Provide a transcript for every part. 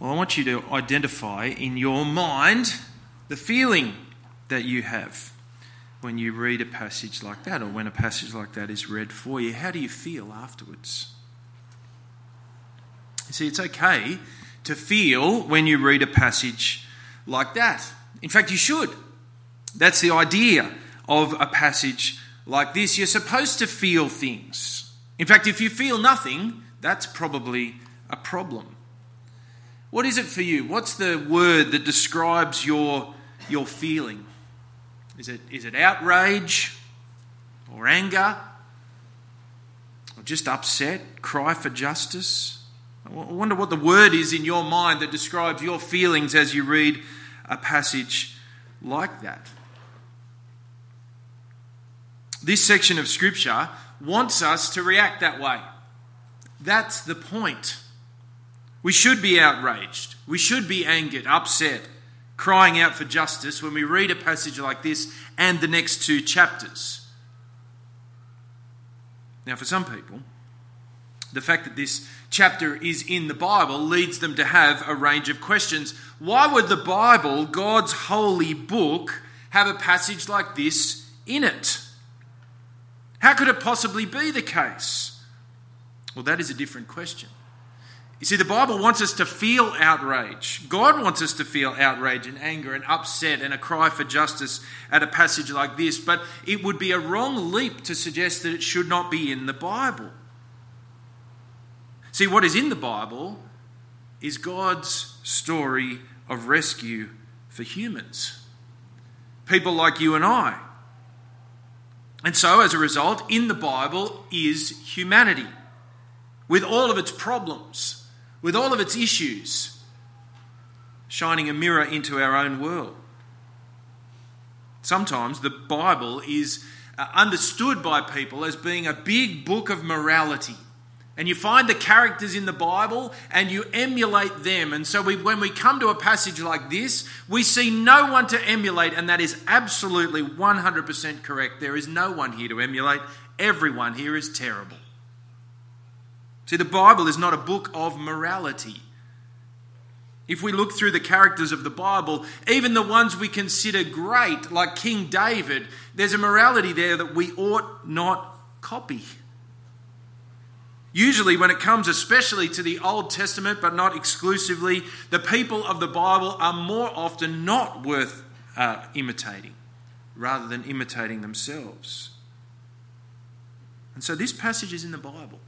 Well, I want you to identify in your mind the feeling that you have when you read a passage like that or when a passage like that is read for you. How do you feel afterwards? You see, it's okay to feel when you read a passage like that. In fact, you should. That's the idea of a passage like this. You're supposed to feel things. In fact, if you feel nothing, that's probably a problem. What is it for you? What's the word that describes your, your feeling? Is it, is it outrage or anger or just upset, cry for justice? I wonder what the word is in your mind that describes your feelings as you read a passage like that. This section of Scripture wants us to react that way. That's the point. We should be outraged. We should be angered, upset, crying out for justice when we read a passage like this and the next two chapters. Now, for some people, the fact that this chapter is in the Bible leads them to have a range of questions. Why would the Bible, God's holy book, have a passage like this in it? How could it possibly be the case? Well, that is a different question. You see, the Bible wants us to feel outrage. God wants us to feel outrage and anger and upset and a cry for justice at a passage like this, but it would be a wrong leap to suggest that it should not be in the Bible. See, what is in the Bible is God's story of rescue for humans, people like you and I. And so, as a result, in the Bible is humanity with all of its problems with all of its issues, shining a mirror into our own world. Sometimes the Bible is uh, understood by people as being a big book of morality. And you find the characters in the Bible and you emulate them. And so we, when we come to a passage like this, we see no one to emulate, and that is absolutely 100% correct. There is no one here to emulate. Everyone here is terrible. See, the Bible is not a book of morality. If we look through the characters of the Bible, even the ones we consider great, like King David, there's a morality there that we ought not copy. Usually, when it comes especially to the Old Testament, but not exclusively, the people of the Bible are more often not worth uh, imitating rather than imitating themselves. And so, this passage is in the Bible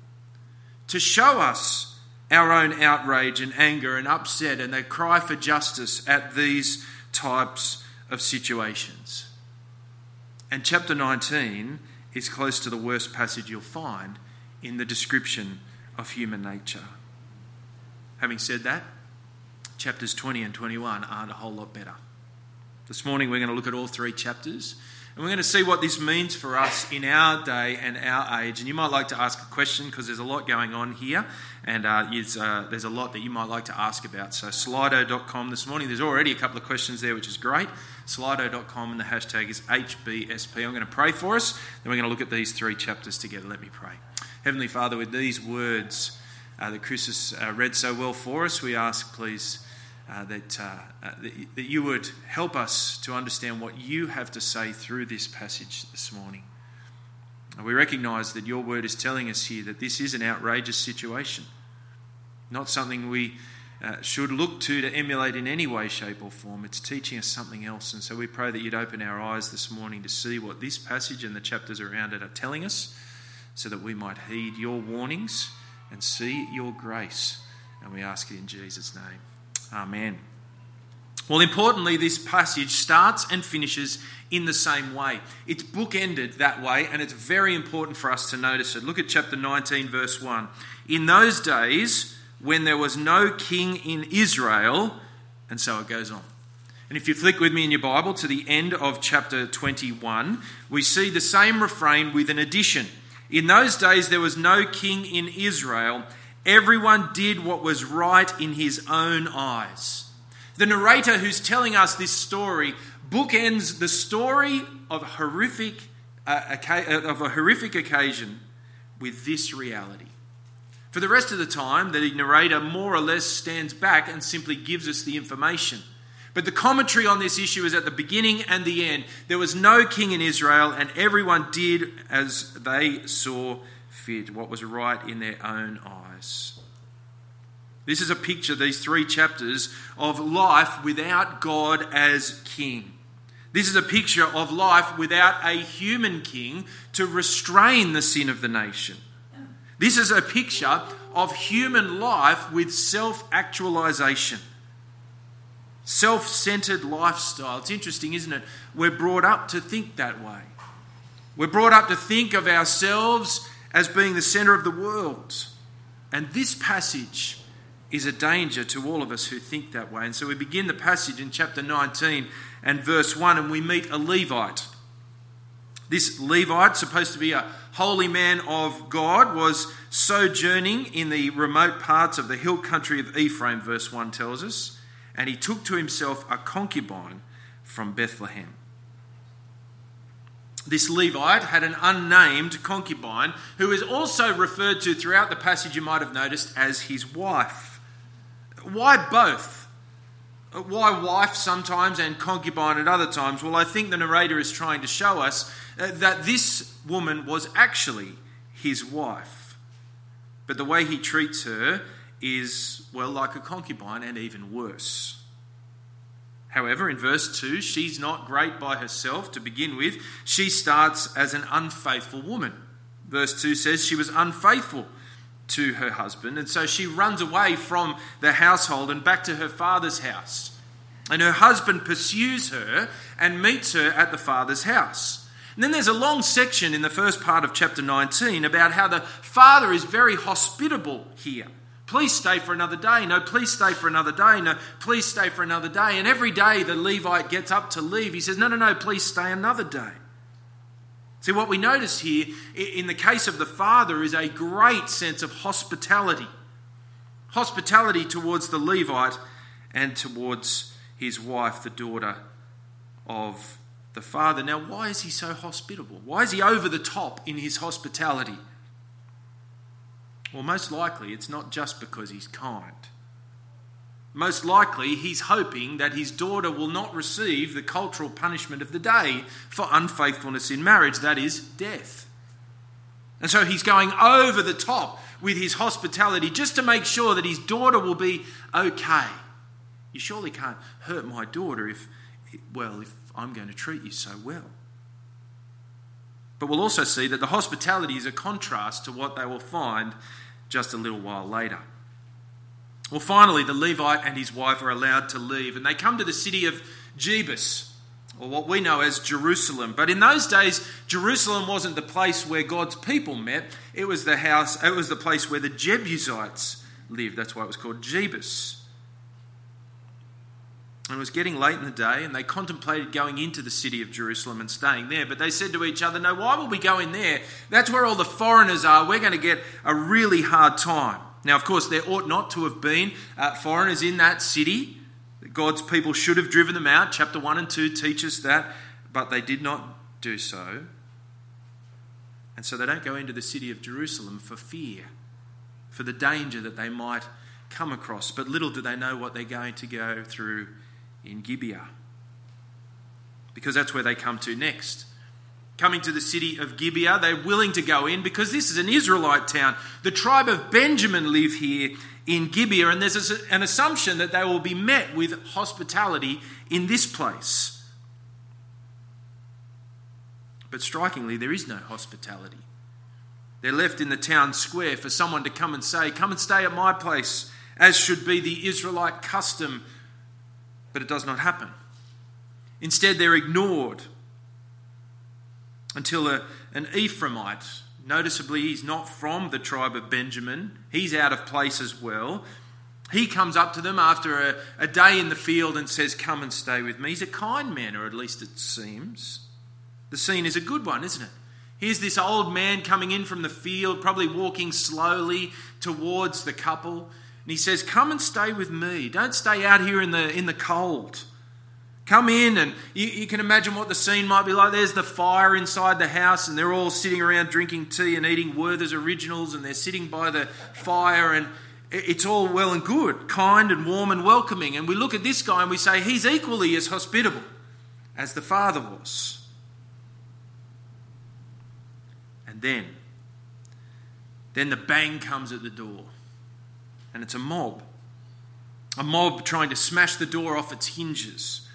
to show us our own outrage and anger and upset and the cry for justice at these types of situations. And chapter 19 is close to the worst passage you'll find in the description of human nature. Having said that, chapters 20 and 21 aren't a whole lot better. This morning we're going to look at all three chapters and we're going to see what this means for us in our day and our age. And you might like to ask a question because there's a lot going on here, and uh, uh, there's a lot that you might like to ask about. So, slido.com this morning, there's already a couple of questions there, which is great. Slido.com, and the hashtag is HBSP. I'm going to pray for us, then we're going to look at these three chapters together. Let me pray. Heavenly Father, with these words uh, that Chris has uh, read so well for us, we ask, please uh, that, uh, uh, that, that you would help us to understand what you have to say through this passage this morning. And we recognize that your word is telling us here that this is an outrageous situation, not something we uh, should look to to emulate in any way, shape, or form. It's teaching us something else. And so we pray that you'd open our eyes this morning to see what this passage and the chapters around it are telling us so that we might heed your warnings and see your grace. And we ask it in Jesus' name. Amen. Well, importantly, this passage starts and finishes in the same way. It's bookended that way, and it's very important for us to notice it. Look at chapter 19, verse 1. In those days, when there was no king in Israel, and so it goes on. And if you flick with me in your Bible to the end of chapter 21, we see the same refrain with an addition. In those days, there was no king in Israel Everyone did what was right in his own eyes. The narrator who's telling us this story bookends the story of a horrific, uh, of a horrific occasion with this reality. For the rest of the time, the narrator more or less stands back and simply gives us the information. But the commentary on this issue is at the beginning and the end. There was no king in Israel, and everyone did as they saw fit, what was right in their own eyes. This is a picture, these three chapters, of life without God as king. This is a picture of life without a human king to restrain the sin of the nation. This is a picture of human life with self actualization self centered lifestyle. It's interesting, isn't it? We're brought up to think that way. We're brought up to think of ourselves as being the center of the world. And this passage is a danger to all of us who think that way. And so we begin the passage in chapter 19 and verse 1, and we meet a Levite. This Levite, supposed to be a holy man of God, was sojourning in the remote parts of the hill country of Ephraim, verse 1 tells us and he took to himself a concubine from Bethlehem. This Levite had an unnamed concubine who is also referred to throughout the passage, you might have noticed, as his wife. Why both? Why wife sometimes and concubine at other times? Well, I think the narrator is trying to show us uh, that this woman was actually his wife. But the way he treats her is, well, like a concubine and even worse. However, in verse 2, she's not great by herself to begin with. She starts as an unfaithful woman. Verse 2 says she was unfaithful to her husband, and so she runs away from the household and back to her father's house. And her husband pursues her and meets her at the father's house. And then there's a long section in the first part of chapter 19 about how the father is very hospitable here. Please stay for another day. No, please stay for another day. No, please stay for another day. And every day the Levite gets up to leave, he says, No, no, no, please stay another day. See, what we notice here in the case of the father is a great sense of hospitality. Hospitality towards the Levite and towards his wife, the daughter of the father. Now, why is he so hospitable? Why is he over the top in his hospitality? Well, most likely it's not just because he's kind. Most likely he's hoping that his daughter will not receive the cultural punishment of the day for unfaithfulness in marriage, that is, death. And so he's going over the top with his hospitality just to make sure that his daughter will be okay. You surely can't hurt my daughter if, well, if I'm going to treat you so well. But we'll also see that the hospitality is a contrast to what they will find just a little while later. Well, finally, the Levite and his wife are allowed to leave, and they come to the city of Jebus, or what we know as Jerusalem. But in those days, Jerusalem wasn't the place where God's people met, it was the house, it was the place where the Jebusites lived. That's why it was called Jebus. And it was getting late in the day, and they contemplated going into the city of Jerusalem and staying there. But they said to each other, No, why would we go in there? That's where all the foreigners are. We're going to get a really hard time. Now, of course, there ought not to have been uh, foreigners in that city. God's people should have driven them out. Chapter 1 and 2 teach us that, but they did not do so. And so they don't go into the city of Jerusalem for fear, for the danger that they might come across. But little do they know what they're going to go through in Gibeah. Because that's where they come to next. Coming to the city of Gibeah, they're willing to go in because this is an Israelite town. The tribe of Benjamin live here in Gibeah, and there's an assumption that they will be met with hospitality in this place. But strikingly, there is no hospitality. They're left in the town square for someone to come and say, Come and stay at my place, as should be the Israelite custom but it does not happen. Instead, they're ignored until a, an Ephraimite, noticeably, he's not from the tribe of Benjamin, he's out of place as well. He comes up to them after a, a day in the field and says, Come and stay with me. He's a kind man, or at least it seems. The scene is a good one, isn't it? Here's this old man coming in from the field, probably walking slowly towards the couple. And he says, Come and stay with me. Don't stay out here in the, in the cold. come in, and you, you, can imagine what the scene might be like. There's the fire inside the house, and they're all sitting around drinking tea and eating Werther's Originals, and they're sitting by the fire, and it's all well and good, kind and warm and welcoming. And we look at this guy and we say, he's equally as hospitable as the father was. And then, then the bang comes at the door, and it's a mob. A mob trying to smash the door off its hinges.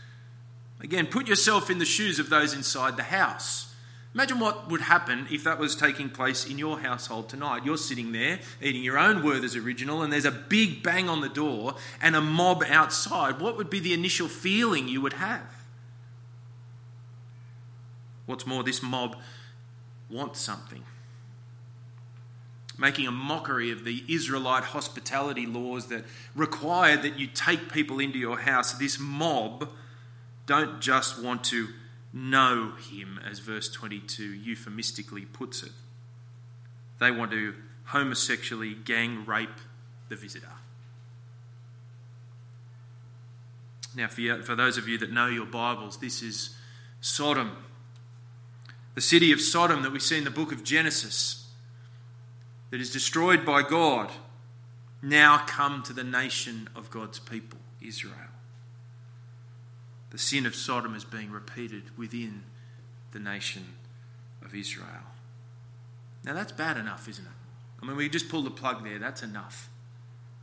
Again, put yourself in the shoes of those inside the house. Imagine what would happen if that was taking place in your household tonight. You're sitting there eating your own Werther's original, and there's a big bang on the door and a mob outside. What would be the initial feeling you would have? What's more, this mob wants something. Making a mockery of the Israelite hospitality laws that required that you take people into your house. This mob don't just want to know him, as verse 22 euphemistically puts it. They want to homosexually gang rape the visitor. Now, for, you, for those of you that know your Bibles, this is Sodom. The city of Sodom that we see in the book of Genesis, that is destroyed by God, now come to the nation of God's people, Israel the sin of Sodom is being repeated within the nation of Israel. Now, that's bad enough, isn't it? I mean, we just pull the plug there. That's enough.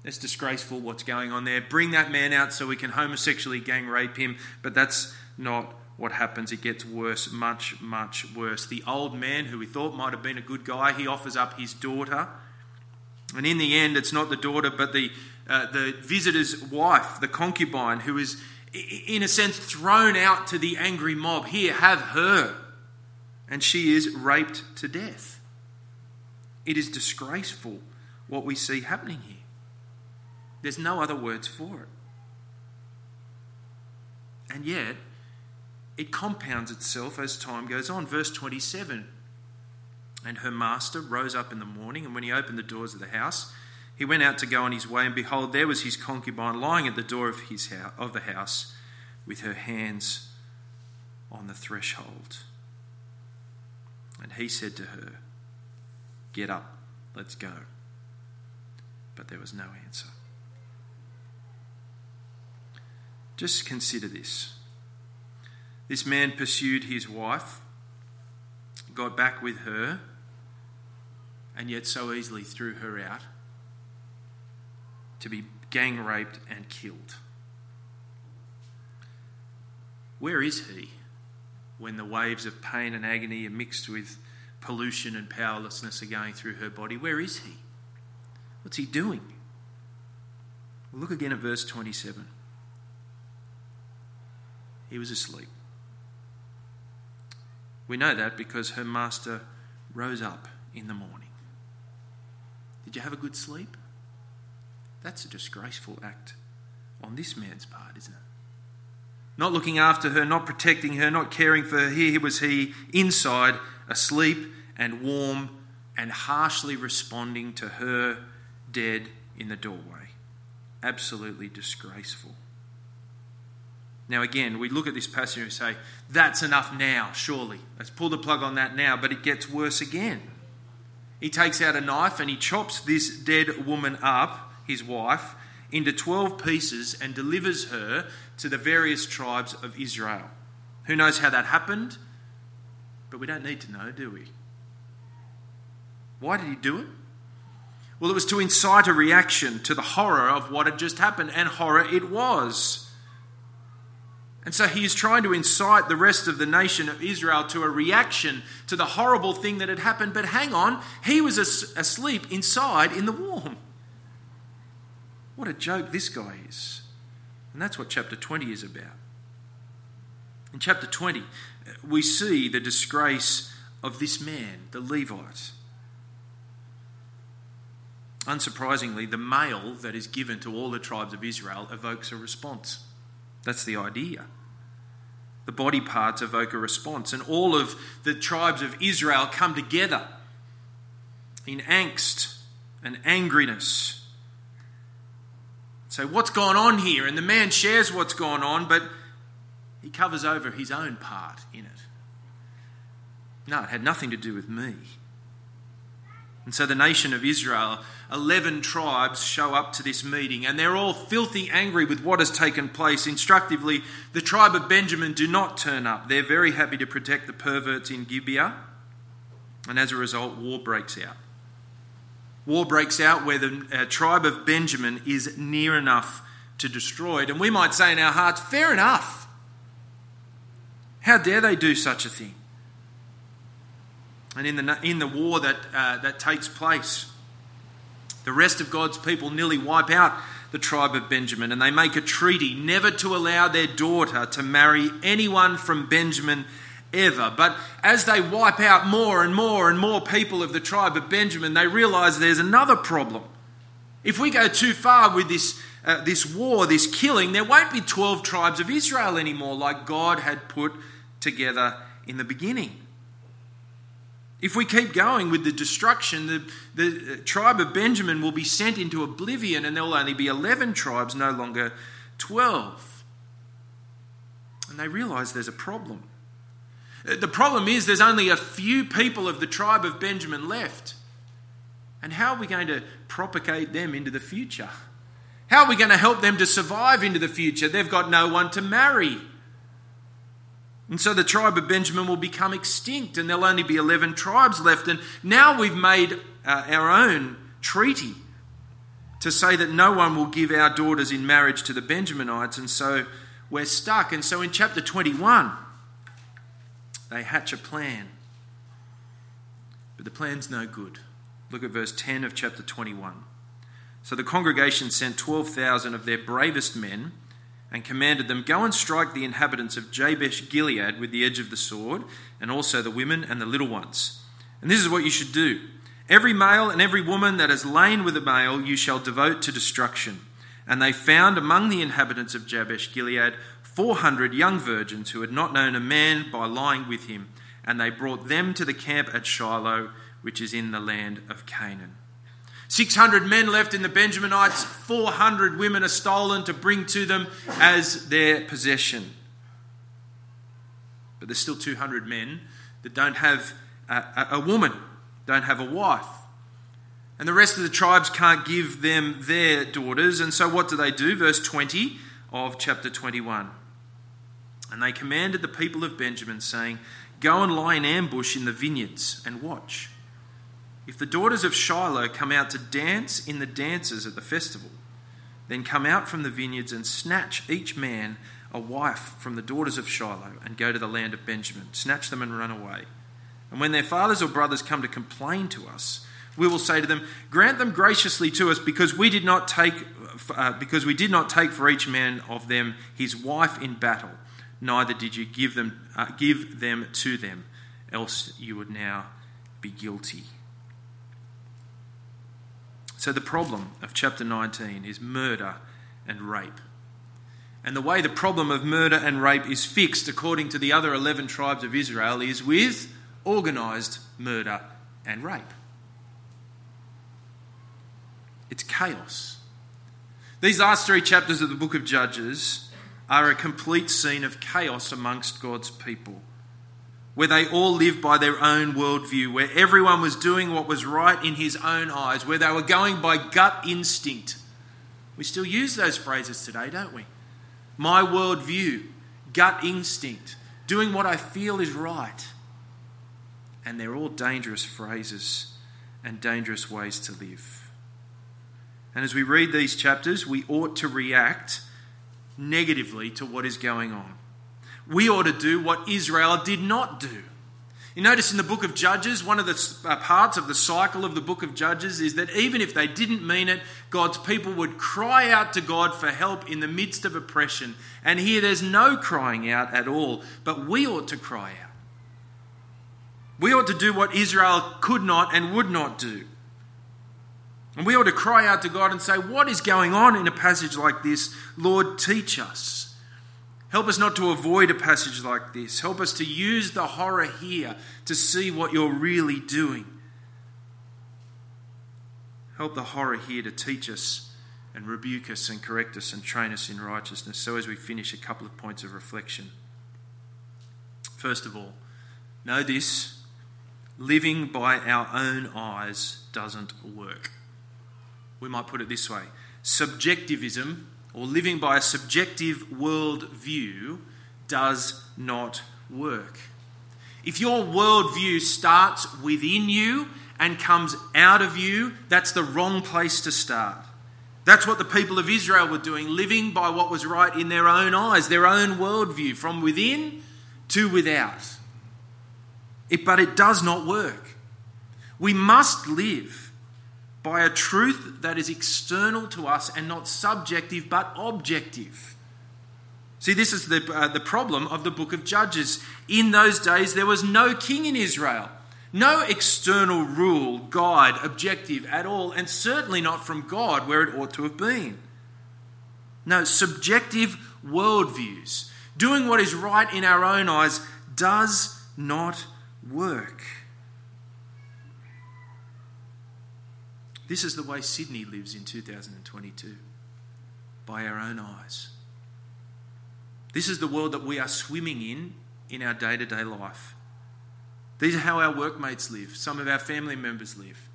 That's disgraceful what's going on there. Bring that man out so we can homosexually gang rape him, but that's not what happens. It gets worse, much, much worse. The old man, who we thought might have been a good guy, he offers up his daughter. And in the end, it's not the daughter, but the, uh, the visitor's wife, the concubine, who is in a sense, thrown out to the angry mob. Here, have her. And she is raped to death. It is disgraceful what we see happening here. There's no other words for it. And yet, it compounds itself as time goes on. Verse 27 And her master rose up in the morning, and when he opened the doors of the house, he went out to go on his way, and behold, there was his concubine lying at the door of, his house, of the house with her hands on the threshold. And he said to her, Get up, let's go. But there was no answer. Just consider this. This man pursued his wife, got back with her, and yet so easily threw her out to be gang raped and killed. Where is he when the waves of pain and agony are mixed with pollution and powerlessness are going through her body? Where is he? What's he doing? Look again at verse 27. He was asleep. We know that because her master rose up in the morning. Did you have a good sleep? That's a disgraceful act on this man's part, isn't it? Not looking after her, not protecting her, not caring for her. Here he was he inside, asleep and warm, and harshly responding to her dead in the doorway. Absolutely disgraceful. Now, again, we look at this passage and say, that's enough now, surely. Let's pull the plug on that now, but it gets worse again. He takes out a knife and he chops this dead woman up his wife, into 12 pieces and delivers her to the various tribes of Israel. Who knows how that happened? But we don't need to know, do we? Why did he do it? Well, it was to incite a reaction to the horror of what had just happened, and horror it was. And so he is trying to incite the rest of the nation of Israel to a reaction to the horrible thing that had happened. But hang on, he was asleep inside in the warm. What a joke this guy is. And that's what chapter 20 is about. In chapter 20, we see the disgrace of this man, the Levite. Unsurprisingly, the mail that is given to all the tribes of Israel evokes a response. That's the idea. The body parts evoke a response, and all of the tribes of Israel come together in angst and angriness say, What's going on here? And the man shares what's going on, but he covers over his own part in it. No, it had nothing to do with me. And so the nation of Israel, 11 tribes show up to this meeting, and they're all filthy angry with what has taken place. Instructively, the tribe of Benjamin do not turn up. They're very happy to protect the perverts in Gibeah, and as a result, war breaks out. War breaks out where the uh, tribe of Benjamin is near enough to destroy it. And we might say in our hearts, fair enough. How dare they do such a thing? And in the, in the war that, uh, that takes place, the rest of God's people nearly wipe out the tribe of Benjamin and they make a treaty never to allow their daughter to marry anyone from Benjamin ever. But as they wipe out more and more and more people of the tribe of Benjamin, they realize there's another problem. If we go too far with this, uh, this war, this killing, there won't be 12 tribes of Israel anymore like God had put together in the beginning. If we keep going with the destruction, the, the uh, tribe of Benjamin will be sent into oblivion and there will only be 11 tribes, no longer 12. And they realize there's a problem. Uh, the problem is there's only a few people of the tribe of Benjamin left. And how are we going to propagate them into the future? How are we going to help them to survive into the future? They've got no one to marry. And so the tribe of Benjamin will become extinct, and there'll only be 11 tribes left. And now we've made uh, our own treaty to say that no one will give our daughters in marriage to the Benjaminites, and so we're stuck. And so in chapter 21, they hatch a plan. But the plan's no good. Look at verse 10 of chapter 21. So the congregation sent 12,000 of their bravest men and commanded them, Go and strike the inhabitants of Jabesh Gilead with the edge of the sword, and also the women and the little ones. And this is what you should do Every male and every woman that has lain with a male you shall devote to destruction. And they found among the inhabitants of Jabesh Gilead 400 young virgins who had not known a man by lying with him, and they brought them to the camp at Shiloh, which is in the land of Canaan. 600 men left in the Benjaminites, 400 women are stolen to bring to them as their possession. But there's still 200 men that don't have a, a, woman, don't have a wife. And the rest of the tribes can't give them their daughters. And so what do they do? Verse 20 of chapter 21. And they commanded the people of Benjamin, saying, Go and lie in ambush in the vineyards and watch. If the daughters of Shiloh come out to dance in the dances at the festival, then come out from the vineyards and snatch each man a wife from the daughters of Shiloh and go to the land of Benjamin. Snatch them and run away. And when their fathers or brothers come to complain to us, we will say to them, Grant them graciously to us, because we did not take, uh, because we did not take for each man of them his wife in battle. Neither did you give them, uh, give them to them, else you would now be guilty. So, the problem of chapter 19 is murder and rape. And the way the problem of murder and rape is fixed, according to the other 11 tribes of Israel, is with organised murder and rape. It's chaos. These last three chapters of the book of Judges are a complete scene of chaos amongst God's people where they all lived by their own worldview, where everyone was doing what was right in his own eyes, where they were going by gut instinct. We still use those phrases today, don't we? My worldview, gut instinct, doing what I feel is right. And they're all dangerous phrases and dangerous ways to live. And as we read these chapters, we ought to react negatively to what is going on we ought to do what Israel did not do. You notice in the book of Judges, one of the uh, parts of the cycle of the book of Judges is that even if they didn't mean it, God's people would cry out to God for help in the midst of oppression. And here there's no crying out at all, but we ought to cry out. We ought to do what Israel could not and would not do. And we ought to cry out to God and say, What is going on in a passage like this? Lord, teach us. Help us not to avoid a passage like this. Help us to use the horror here to see what you're really doing. Help the horror here to teach us and rebuke us and correct us and train us in righteousness. So, as we finish, a couple of points of reflection. First of all, know this living by our own eyes doesn't work. We might put it this way subjectivism, or living by a subjective world view, does not work. If your worldview starts within you and comes out of you, that's the wrong place to start. That's what the people of Israel were doing, living by what was right in their own eyes, their own worldview, from within to without. It, but it does not work. We must live by a truth that is external to us and not subjective but objective. See, this is the, uh, the problem of the book of Judges. In those days, there was no king in Israel, no external rule, guide, objective at all, and certainly not from God where it ought to have been. No, subjective worldviews, doing what is right in our own eyes, does not work. This is the way Sydney lives in 2022 by our own eyes. This is the world that we are swimming in in our day to day life. These are how our workmates live, some of our family members live.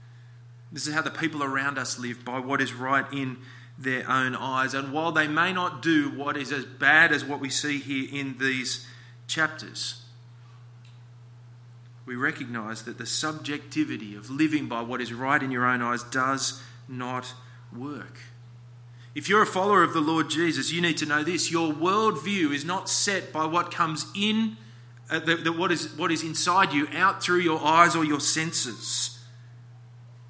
This is how the people around us live by what is right in their own eyes. And while they may not do what is as bad as what we see here in these chapters, we recognize that the subjectivity of living by what is right in your own eyes does not work. If you're a follower of the Lord Jesus, you need to know this your worldview is not set by what comes in, uh, the, the, what, is, what is inside you, out through your eyes or your senses.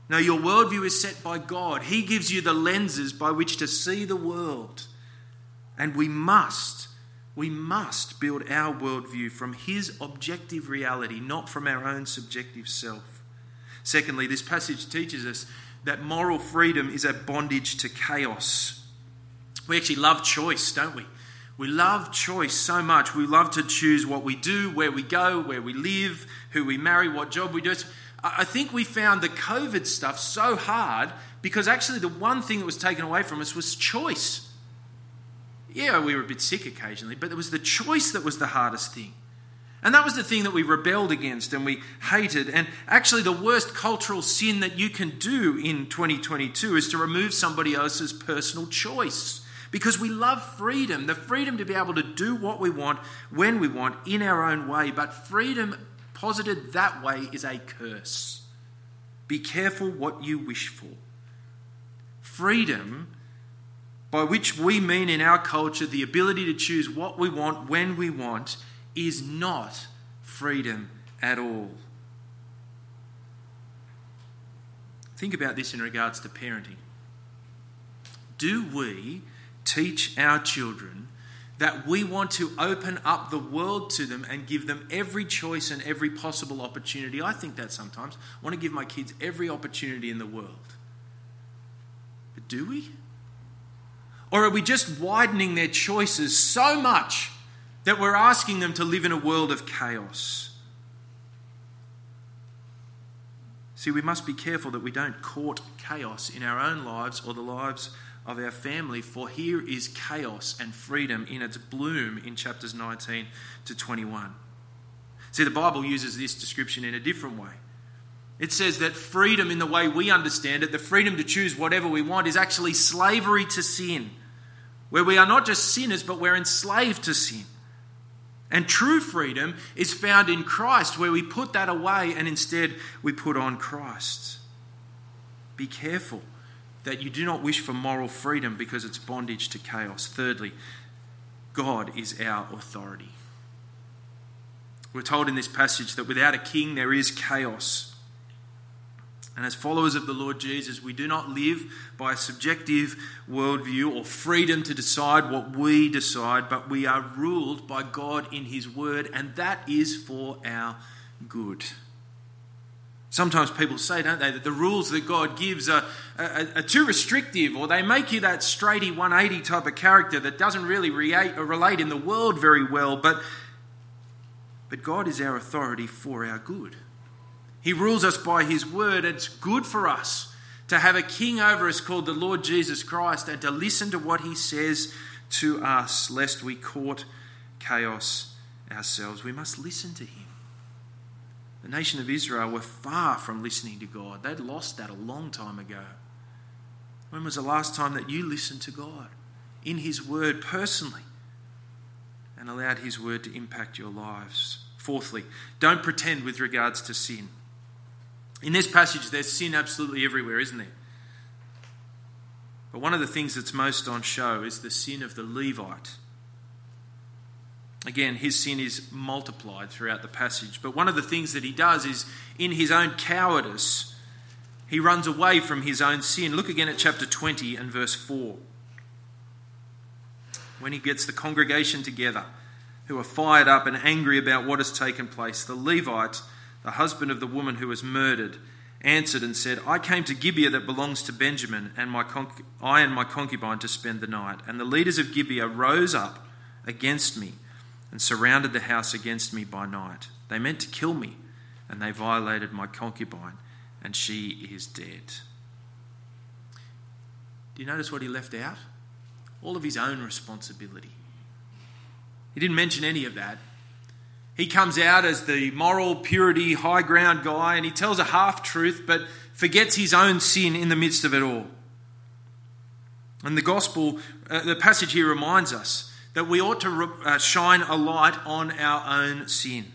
No, your worldview is set by God. He gives you the lenses by which to see the world. And we must, we must build our worldview from His objective reality, not from our own subjective self. Secondly, this passage teaches us that moral freedom is a bondage to chaos. We actually love choice, don't we? We love choice so much. We love to choose what we do, where we go, where we live, who we marry, what job we do. I think we found the COVID stuff so hard because actually the one thing that was taken away from us was choice. Yeah, we were a bit sick occasionally, but it was the choice that was the hardest thing. And that was the thing that we rebelled against and we hated. And actually, the worst cultural sin that you can do in 2022 is to remove somebody else's personal choice. Because we love freedom the freedom to be able to do what we want, when we want, in our own way. But freedom posited that way is a curse. Be careful what you wish for. Freedom, by which we mean in our culture the ability to choose what we want, when we want, is not freedom at all. Think about this in regards to parenting. Do we teach our children that we want to open up the world to them and give them every choice and every possible opportunity? I think that sometimes. I want to give my kids every opportunity in the world. But do we? Or are we just widening their choices so much that we're asking them to live in a world of chaos. See, we must be careful that we don't court chaos in our own lives or the lives of our family, for here is chaos and freedom in its bloom in chapters 19 to 21. See, the Bible uses this description in a different way. It says that freedom, in the way we understand it, the freedom to choose whatever we want, is actually slavery to sin, where we are not just sinners, but we're enslaved to sin. And true freedom is found in Christ, where we put that away and instead we put on Christ. Be careful that you do not wish for moral freedom because it's bondage to chaos. Thirdly, God is our authority. We're told in this passage that without a king there is chaos. And as followers of the Lord Jesus, we do not live by a subjective worldview or freedom to decide what we decide, but we are ruled by God in His Word, and that is for our good. Sometimes people say, don't they, that the rules that God gives are, are, are, too restrictive, or they make you that straighty 180 type of character that doesn't really relate, or uh, relate in the world very well. But, but God is our authority for our good. He rules us by His word. It's good for us to have a king over us called the Lord Jesus Christ and to listen to what He says to us, lest we court chaos ourselves, we must listen to Him. The nation of Israel were far from listening to God. They'd lost that a long time ago. When was the last time that you listened to God in His Word personally and allowed His Word to impact your lives? Fourthly, don't pretend with regards to sin. In this passage, there's sin absolutely everywhere, isn't there? But one of the things that's most on show is the sin of the Levite. Again, his sin is multiplied throughout the passage. But one of the things that he does is, in his own cowardice, he runs away from his own sin. Look again at chapter 20 and verse 4. When he gets the congregation together, who are fired up and angry about what has taken place, the Levite, the husband of the woman who was murdered, answered and said, I came to Gibeah that belongs to Benjamin, and my conc- I and my concubine to spend the night. And the leaders of Gibeah rose up against me and surrounded the house against me by night. They meant to kill me, and they violated my concubine, and she is dead. Do you notice what he left out? All of his own responsibility. He didn't mention any of that. He comes out as the moral purity, high ground guy, and he tells a half truth, but forgets his own sin in the midst of it all. And the gospel, uh, the passage here reminds us that we ought to re- uh, shine a light on our own sin.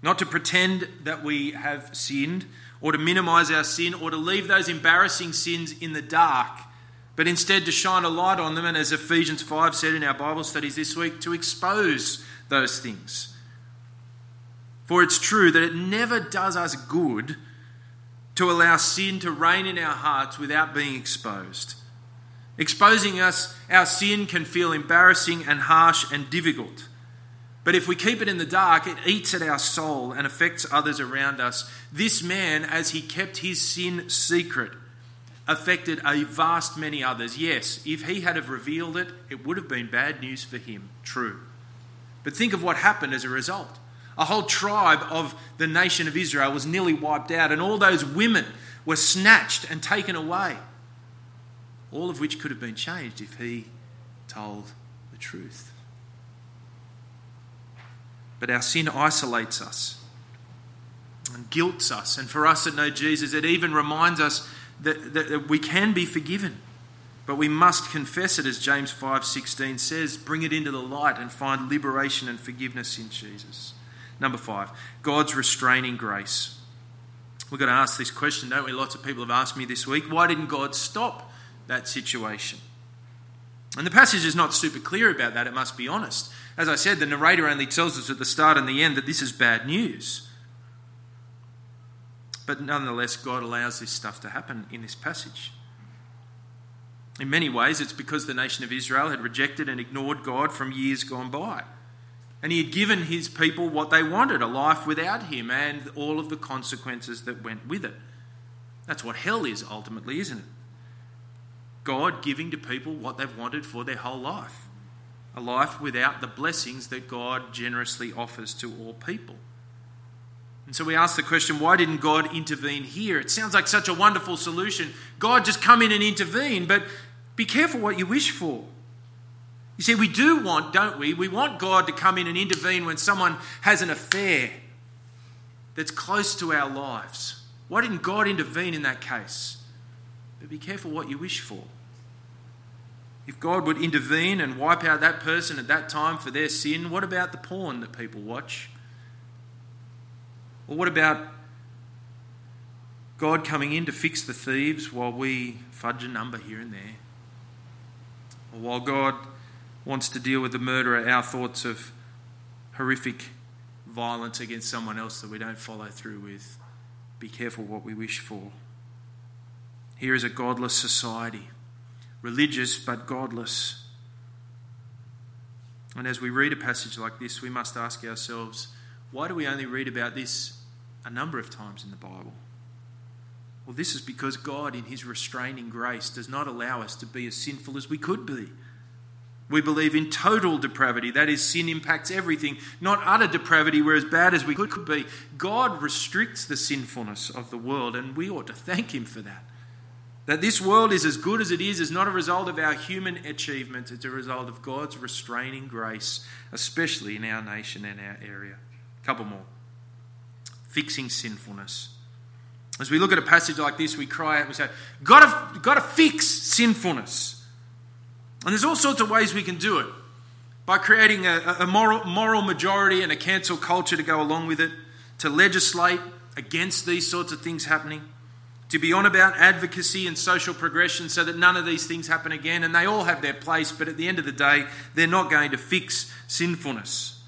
Not to pretend that we have sinned, or to minimize our sin, or to leave those embarrassing sins in the dark, but instead to shine a light on them, and as Ephesians 5 said in our Bible studies this week, to expose those things. For it's true that it never does us good to allow sin to reign in our hearts without being exposed. Exposing us, our sin can feel embarrassing and harsh and difficult. But if we keep it in the dark, it eats at our soul and affects others around us. This man, as he kept his sin secret, affected a vast many others. Yes, if he had have revealed it, it would have been bad news for him. True. But think of what happened as a result. A whole tribe of the nation of Israel was nearly wiped out, and all those women were snatched and taken away. All of which could have been changed if he told the truth. But our sin isolates us and guilts us. And for us that know Jesus, it even reminds us that, that, that we can be forgiven. But we must confess it, as James 5.16 says, bring it into the light and find liberation and forgiveness in Jesus. Number five, God's restraining grace. We've got to ask this question, don't we? Lots of people have asked me this week why didn't God stop that situation? And the passage is not super clear about that, it must be honest. As I said, the narrator only tells us at the start and the end that this is bad news. But nonetheless, God allows this stuff to happen in this passage. In many ways, it's because the nation of Israel had rejected and ignored God from years gone by. And he had given his people what they wanted a life without him and all of the consequences that went with it. That's what hell is ultimately, isn't it? God giving to people what they've wanted for their whole life. A life without the blessings that God generously offers to all people. And so we ask the question why didn't God intervene here? It sounds like such a wonderful solution. God just come in and intervene, but be careful what you wish for. You see, we do want, don't we? We want God to come in and intervene when someone has an affair that's close to our lives. Why didn't God intervene in that case? But be careful what you wish for. If God would intervene and wipe out that person at that time for their sin, what about the porn that people watch? Or what about God coming in to fix the thieves while we fudge a number here and there? Or while God wants to deal with the murderer, our thoughts of horrific violence against someone else that we don't follow through with. Be careful what we wish for. Here is a godless society, religious but godless. And as we read a passage like this, we must ask ourselves why do we only read about this a number of times in the Bible? Well, this is because God, in His restraining grace, does not allow us to be as sinful as we could be. We believe in total depravity. That is, sin impacts everything, not utter depravity, we're as bad as we could be. God restricts the sinfulness of the world, and we ought to thank Him for that. That this world is as good as it is is not a result of our human achievements, it's a result of God's restraining grace, especially in our nation and our area. A couple more. Fixing sinfulness. As we look at a passage like this, we cry out we say, Gotta, gotta fix sinfulness. And there's all sorts of ways we can do it. By creating a, a moral, moral majority and a cancel culture to go along with it, to legislate against these sorts of things happening to be on about advocacy and social progression so that none of these things happen again. And they all have their place, but at the end of the day, they're not going to fix sinfulness.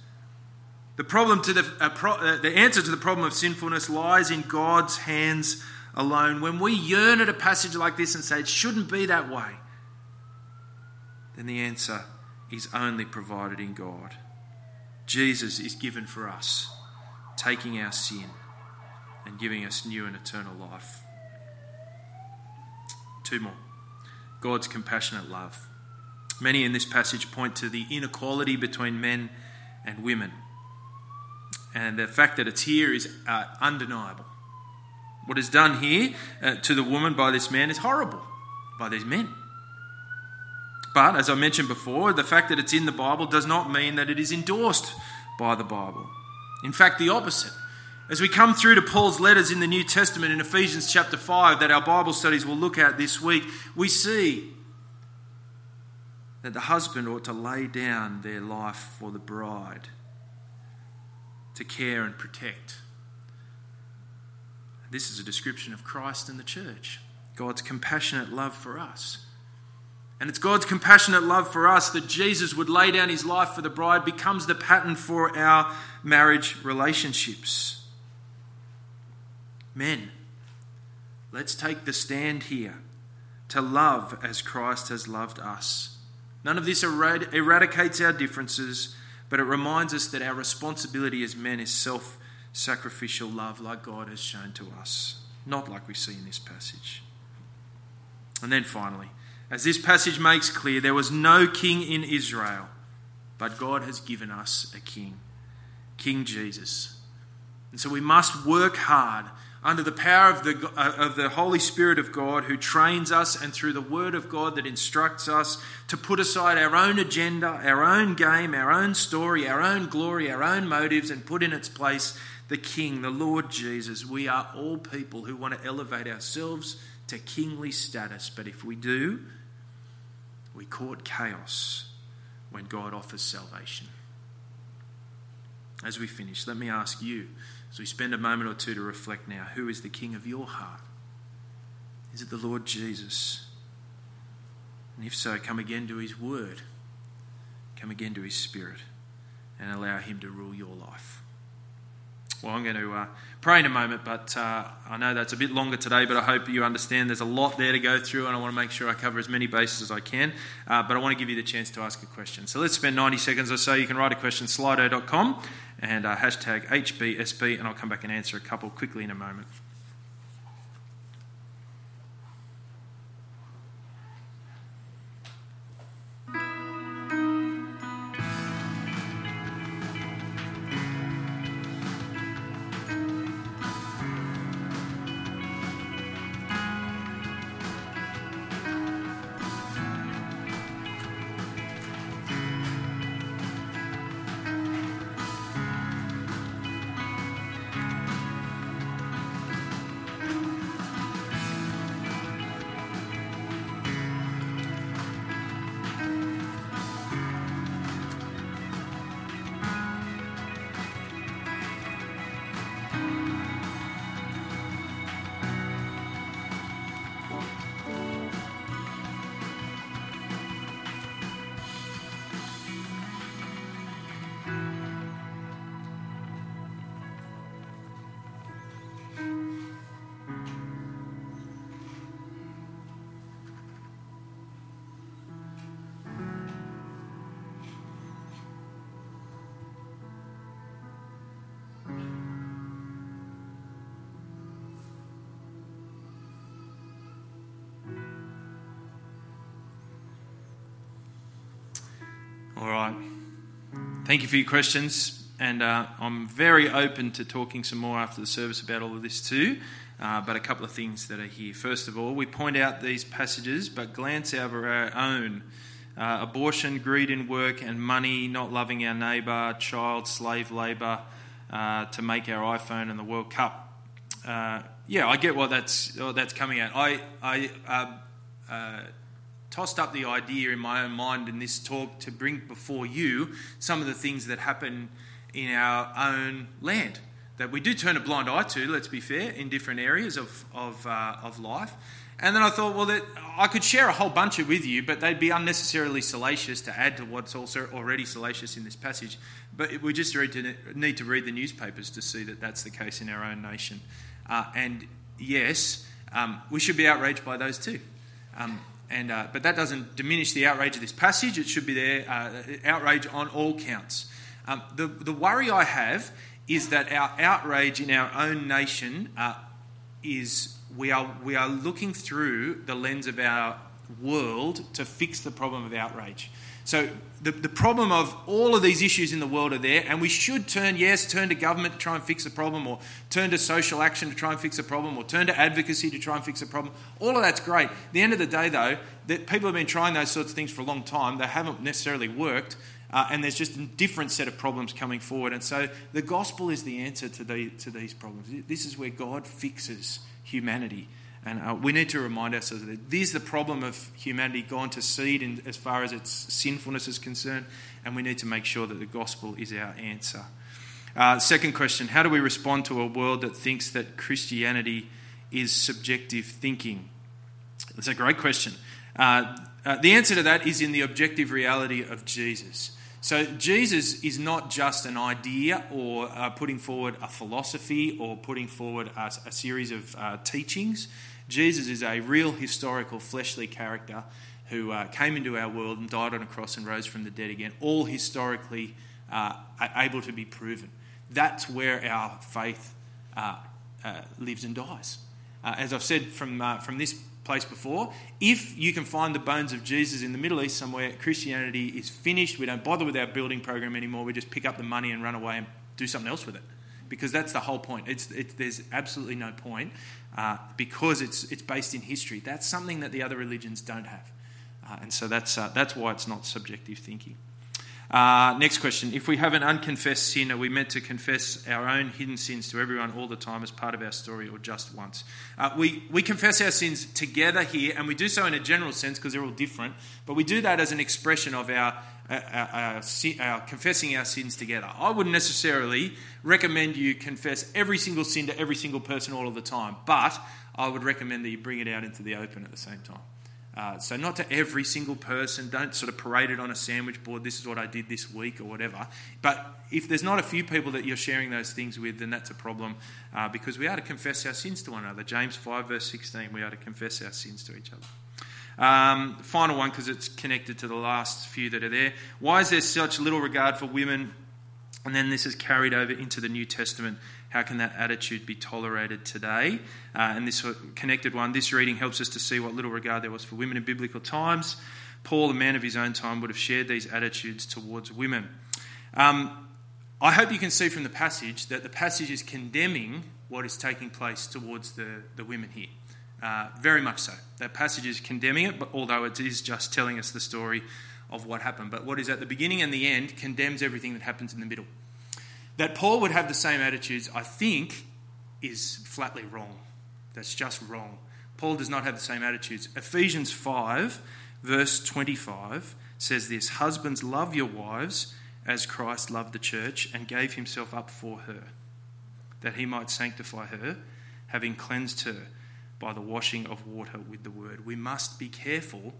The, problem to the, uh, pro, uh, the answer to the problem of sinfulness lies in God's hands alone. When we yearn at a passage like this and say it shouldn't be that way, then the answer is only provided in God. Jesus is given for us, taking our sin and giving us new and eternal life. Two more God's compassionate love. Many in this passage point to the inequality between men and women. And the fact that it's here is uh, undeniable. What is done here uh, to the woman by this man is horrible by these men. But, as I mentioned before, the fact that it's in the Bible does not mean that it is endorsed by the Bible. In fact, the opposite. As we come through to Paul's letters in the New Testament in Ephesians chapter 5, that our Bible studies will look at this week, we see that the husband ought to lay down their life for the bride, to care and protect. This is a description of Christ and the church, God's compassionate love for us. And it's God's compassionate love for us that Jesus would lay down his life for the bride becomes the pattern for our marriage relationships. Men, let's take the stand here to love as Christ has loved us. None of this erad- eradicates our differences, but it reminds us that our responsibility as men is self sacrificial love, like God has shown to us, not like we see in this passage. And then finally, as this passage makes clear, there was no king in Israel, but God has given us a king, King Jesus. And so we must work hard under the power of the, uh, of the Holy Spirit of God who trains us and through the Word of God that instructs us to put aside our own agenda, our own game, our own story, our own glory, our own motives, and put in its place the King, the Lord Jesus. We are all people who want to elevate ourselves to kingly status, but if we do, we court chaos when God offers salvation. As we finish, let me ask you as we spend a moment or two to reflect now who is the King of your heart? Is it the Lord Jesus? And if so, come again to His Word, come again to His Spirit, and allow Him to rule your life. Well, I'm going to uh, pray in a moment, but uh, I know that's a bit longer today, but I hope you understand there's a lot there to go through, and I want to make sure I cover as many bases as I can. Uh, but I want to give you the chance to ask a question. So let's spend 90 seconds or so. You can write a question, slido.com, and uh, hashtag HBSB, and I'll come back and answer a couple quickly in a moment. Thank you for your questions. And uh, I'm very open to talking some more after the service about all of this too. uh, but a couple of things that are here. First of all, we point out these passages, but glance over our own. Uh, abortion, greed in work and money, not loving our neighbour, child slave labour uh, to make our iPhone and the World Cup. Uh, yeah, I get what that's what that's coming at. I I um, uh, tossed up the idea in my own mind in this talk to bring before you some of the things that happen in our own land that we do turn a blind eye to, let's be fair, in different areas of, of, uh, of life. And then I thought, well, that I could share a whole bunch of with you, but they'd be unnecessarily salacious to add to what's also already salacious in this passage. But we just need to, read the newspapers to see that that's the case in our own nation. Uh, and yes, um, we should be outraged by those too. Um, and, uh, but that doesn't diminish the outrage of this passage. It should be there, uh, outrage on all counts. Um, the, the worry I have is that our outrage in our own nation uh, is we are, we are looking through the lens of our world to fix the problem of outrage. So the, the problem of all of these issues in the world are there, and we should turn, yes, turn to government to try and fix the problem, or turn to social action to try and fix the problem, or turn to advocacy to try and fix the problem. All of that's great. At the end of the day, though, that people have been trying those sorts of things for a long time. They haven't necessarily worked. Uh, and there's just a different set of problems coming forward. And so the gospel is the answer to, the, to these problems. This is where God fixes humanity. And uh, we need to remind ourselves that this is the problem of humanity gone to seed in, as far as its sinfulness is concerned, and we need to make sure that the gospel is our answer. Uh, second question How do we respond to a world that thinks that Christianity is subjective thinking? That's a great question. Uh, uh, the answer to that is in the objective reality of Jesus. So, Jesus is not just an idea or uh, putting forward a philosophy or putting forward a, a series of uh, teachings. Jesus is a real historical fleshly character who uh, came into our world and died on a cross and rose from the dead again, all historically uh, able to be proven. That's where our faith uh, uh, lives and dies. as I've said from, from this place before. If you can find the bones of Jesus in the Middle East somewhere, Christianity is finished. We don't bother with our building program anymore. We just pick up the money and run away and do something else with it. Because that's the whole point. It's, it, there's absolutely no point uh, because it's, it's based in history. That's something that the other religions don't have. Uh, and so that's, uh, that's why it's not subjective thinking. Uh, next question. If we have an unconfessed sin, are we meant to confess our own hidden sins to everyone all the time as part of our story or just once? Uh, we, we confess our sins together here, and we do so in a general sense because they're all different, but we do that as an expression of our, our, our, our, confessing our sins together. I wouldn't necessarily recommend you confess every single sin to every single person all of the time, but I would recommend that you bring it out into the open at the same time. Uh, so, not to every single person, don't sort of parade it on a sandwich board, this is what I did this week or whatever. But if there's not a few people that you're sharing those things with, then that's a problem uh, because we are to confess our sins to one another. James 5, verse 16, we are to confess our sins to each other. Um, final one because it's connected to the last few that are there. Why is there such little regard for women? And then this is carried over into the New Testament how can that attitude be tolerated today? Uh, and this connected one, this reading helps us to see what little regard there was for women in biblical times. Paul, a man of his own time, would have shared these attitudes towards women. Um, I hope you can see from the passage that the passage is condemning what is taking place towards the, the women here. Uh, very much so. That passage is condemning it, but although it is just telling us the story of what happened. But what is at the beginning and the end condemns everything that happens in the middle. That Paul would have the same attitudes, I think, is flatly wrong. That's just wrong. Paul does not have the same attitudes. Ephesians 5, verse 25 says this Husbands, love your wives as Christ loved the church and gave himself up for her, that he might sanctify her, having cleansed her by the washing of water with the word. We must be careful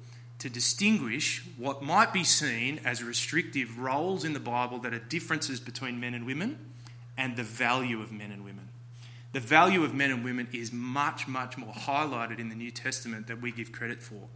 to distinguish what might be seen as restrictive roles in the Bible that are differences between men and women and the value of men and women. The value of men and women is much, much more highlighted in the New Testament than we give credit for.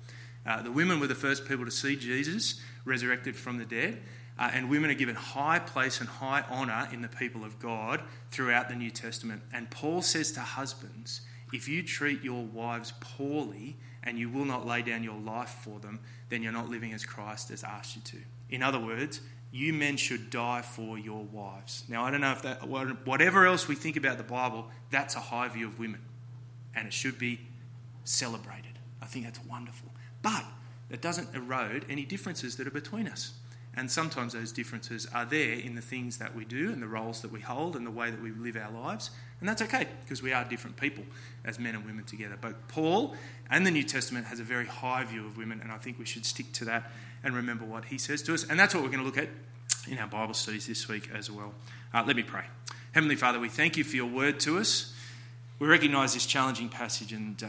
Uh, the women were the first people to see Jesus resurrected from the dead, uh, and women are given high place and high honour in the people of God throughout the New Testament. And Paul says to husbands, if you treat your wives poorly, and you will not lay down your life for them, then you're not living as Christ has asked you to. In other words, you men should die for your wives. Now, I don't know if that, whatever else we think about the Bible, that's a high view of women. and it should be celebrated. I think that's wonderful. But it doesn't erode any differences that are between us. And sometimes those differences are there in the things that we do and the roles that we hold and the way that we live our lives. And that's okay because we are different people as men and women together. But Paul and the New Testament has a very high view of women, and I think we should stick to that and remember what he says to us. And that's what we're going to look at in our Bible studies this week as well. Uh, let me pray. Heavenly Father, we thank you for your word to us. We recognize this challenging passage, and uh,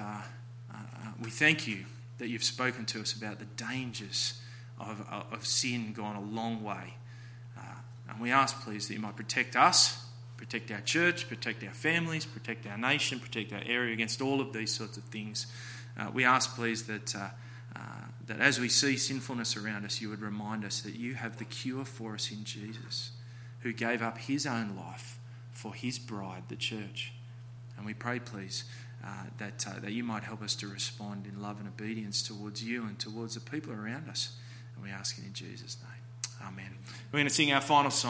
uh, we thank you that you've spoken to us about the dangers of, of sin gone a long way. Uh, and we ask, please, that you might protect us, protect our church, protect our families, protect our nation, protect our area against all of these sorts of things. Uh, we ask, please, that, uh, uh, that as we see sinfulness around us, you would remind us that you have the cure for us in Jesus, who gave up his own life for his bride, the church. And we pray, please, uh, that, uh, that you might help us to respond in love and obedience towards you and towards the people around us. And we ask it in Jesus' name. Amen. We're going to sing our final song.